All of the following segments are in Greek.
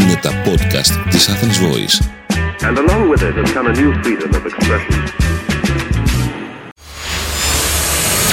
Είναι τα podcast της Athens Voice. And along with it has come a new freedom of expression.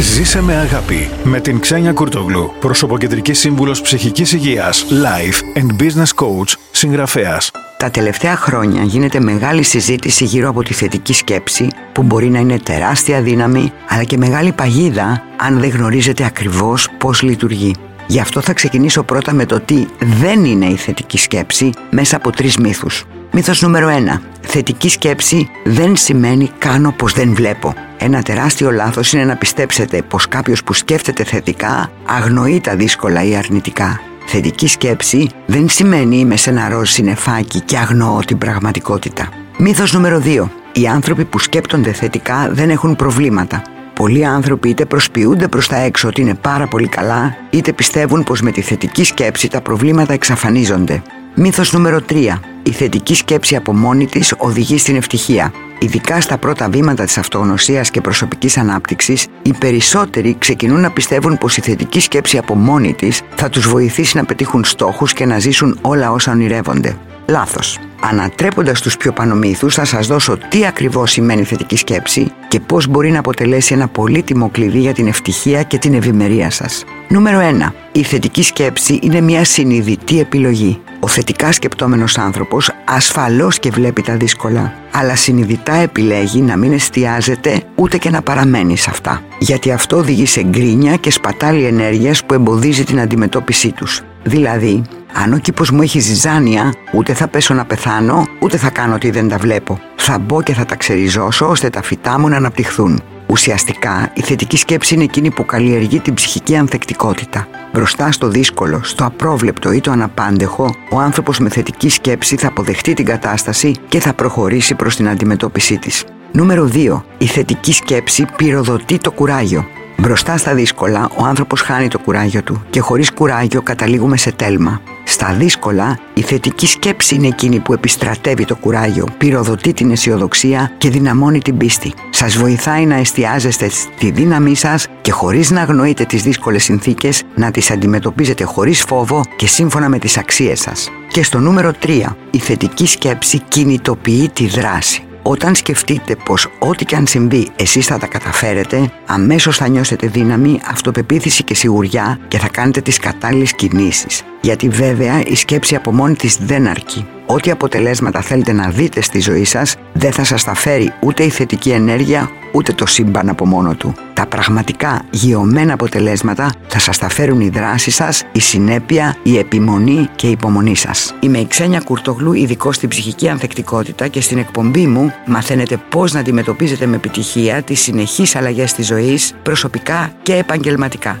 Ζήσε με αγάπη με την Ξένια Κουρτογλου, προσωποκεντρική σύμβουλος ψυχικής υγείας, life and business coach, συγγραφέας. Τα τελευταία χρόνια γίνεται μεγάλη συζήτηση γύρω από τη θετική σκέψη που μπορεί να είναι τεράστια δύναμη αλλά και μεγάλη παγίδα αν δεν γνωρίζετε ακριβώς πώς λειτουργεί. Γι' αυτό θα ξεκινήσω πρώτα με το τι δεν είναι η θετική σκέψη μέσα από τρεις μύθους. Μύθος νούμερο 1. Θετική σκέψη δεν σημαίνει κάνω πως δεν βλέπω. Ένα τεράστιο λάθος είναι να πιστέψετε πως κάποιος που σκέφτεται θετικά αγνοεί τα δύσκολα ή αρνητικά. Θετική σκέψη δεν σημαίνει είμαι σε ένα ροζ συνεφάκι και αγνοώ την πραγματικότητα. Μύθος νούμερο 2. Οι άνθρωποι που σκέπτονται θετικά δεν έχουν προβλήματα. Πολλοί άνθρωποι είτε προσποιούνται προς τα έξω ότι είναι πάρα πολύ καλά, είτε πιστεύουν πως με τη θετική σκέψη τα προβλήματα εξαφανίζονται. Μύθος νούμερο 3. Η θετική σκέψη από μόνη της οδηγεί στην ευτυχία. Ειδικά στα πρώτα βήματα της αυτογνωσίας και προσωπικής ανάπτυξης, οι περισσότεροι ξεκινούν να πιστεύουν πως η θετική σκέψη από μόνη της θα τους βοηθήσει να πετύχουν στόχους και να ζήσουν όλα όσα ονειρεύονται. Λάθος. Ανατρέποντας τους πιο πάνω μύθους θα σας δώσω τι ακριβώς σημαίνει θετική σκέψη και πώς μπορεί να αποτελέσει ένα πολύτιμο κλειδί για την ευτυχία και την ευημερία σας. Νούμερο 1. Η θετική σκέψη είναι μια συνειδητή επιλογή. Ο θετικά σκεπτόμενος άνθρωπος ασφαλώς και βλέπει τα δύσκολα, αλλά συνειδητά επιλέγει να μην εστιάζεται ούτε και να παραμένει σε αυτά. Γιατί αυτό οδηγεί σε γκρίνια και σπατάλη ενέργειας που εμποδίζει την αντιμετώπιση τους. Δηλαδή, αν ο κήπος μου έχει ζυζάνια, ούτε θα πέσω να πεθάνω, ούτε θα κάνω ότι δεν τα βλέπω. Θα μπω και θα τα ξεριζώσω ώστε τα φυτά μου να αναπτυχθούν. Ουσιαστικά, η θετική σκέψη είναι εκείνη που καλλιεργεί την ψυχική ανθεκτικότητα. Μπροστά στο δύσκολο, στο απρόβλεπτο ή το αναπάντεχο, ο άνθρωπος με θετική σκέψη θα αποδεχτεί την κατάσταση και θα προχωρήσει προς την αντιμετώπιση της. Νούμερο 2. Η θετική σκέψη πυροδοτεί το κουράγιο. Μπροστά στα δύσκολα, ο άνθρωπος χάνει το κουράγιο του και χωρίς κουράγιο καταλήγουμε σε τέλμα. Στα δύσκολα, η θετική σκέψη είναι εκείνη που επιστρατεύει το κουράγιο, πυροδοτεί την αισιοδοξία και δυναμώνει την πίστη. Σας βοηθάει να εστιάζεστε στη δύναμή σας και χωρίς να αγνοείτε τις δύσκολες συνθήκες, να τις αντιμετωπίζετε χωρίς φόβο και σύμφωνα με τις αξίες σας. Και στο νούμερο 3, η θετική σκέψη κινητοποιεί τη δράση. Όταν σκεφτείτε πως ό,τι και αν συμβεί εσείς θα τα καταφέρετε, αμέσως θα νιώσετε δύναμη, αυτοπεποίθηση και σιγουριά και θα κάνετε τις κατάλληλες κινήσεις. Γιατί βέβαια η σκέψη από μόνη της δεν αρκεί. Ό,τι αποτελέσματα θέλετε να δείτε στη ζωή σας δεν θα σας τα φέρει ούτε η θετική ενέργεια ούτε το σύμπαν από μόνο του. Τα πραγματικά γεωμένα αποτελέσματα θα σας τα φέρουν οι δράσεις σας, η συνέπεια, η επιμονή και η υπομονή σας. Είμαι η Ξένια Κουρτογλού, ειδικό στην ψυχική ανθεκτικότητα και στην εκπομπή μου μαθαίνετε πώς να αντιμετωπίζετε με επιτυχία τις συνεχείς αλλαγές της ζωής, προσωπικά και επαγγελματικά.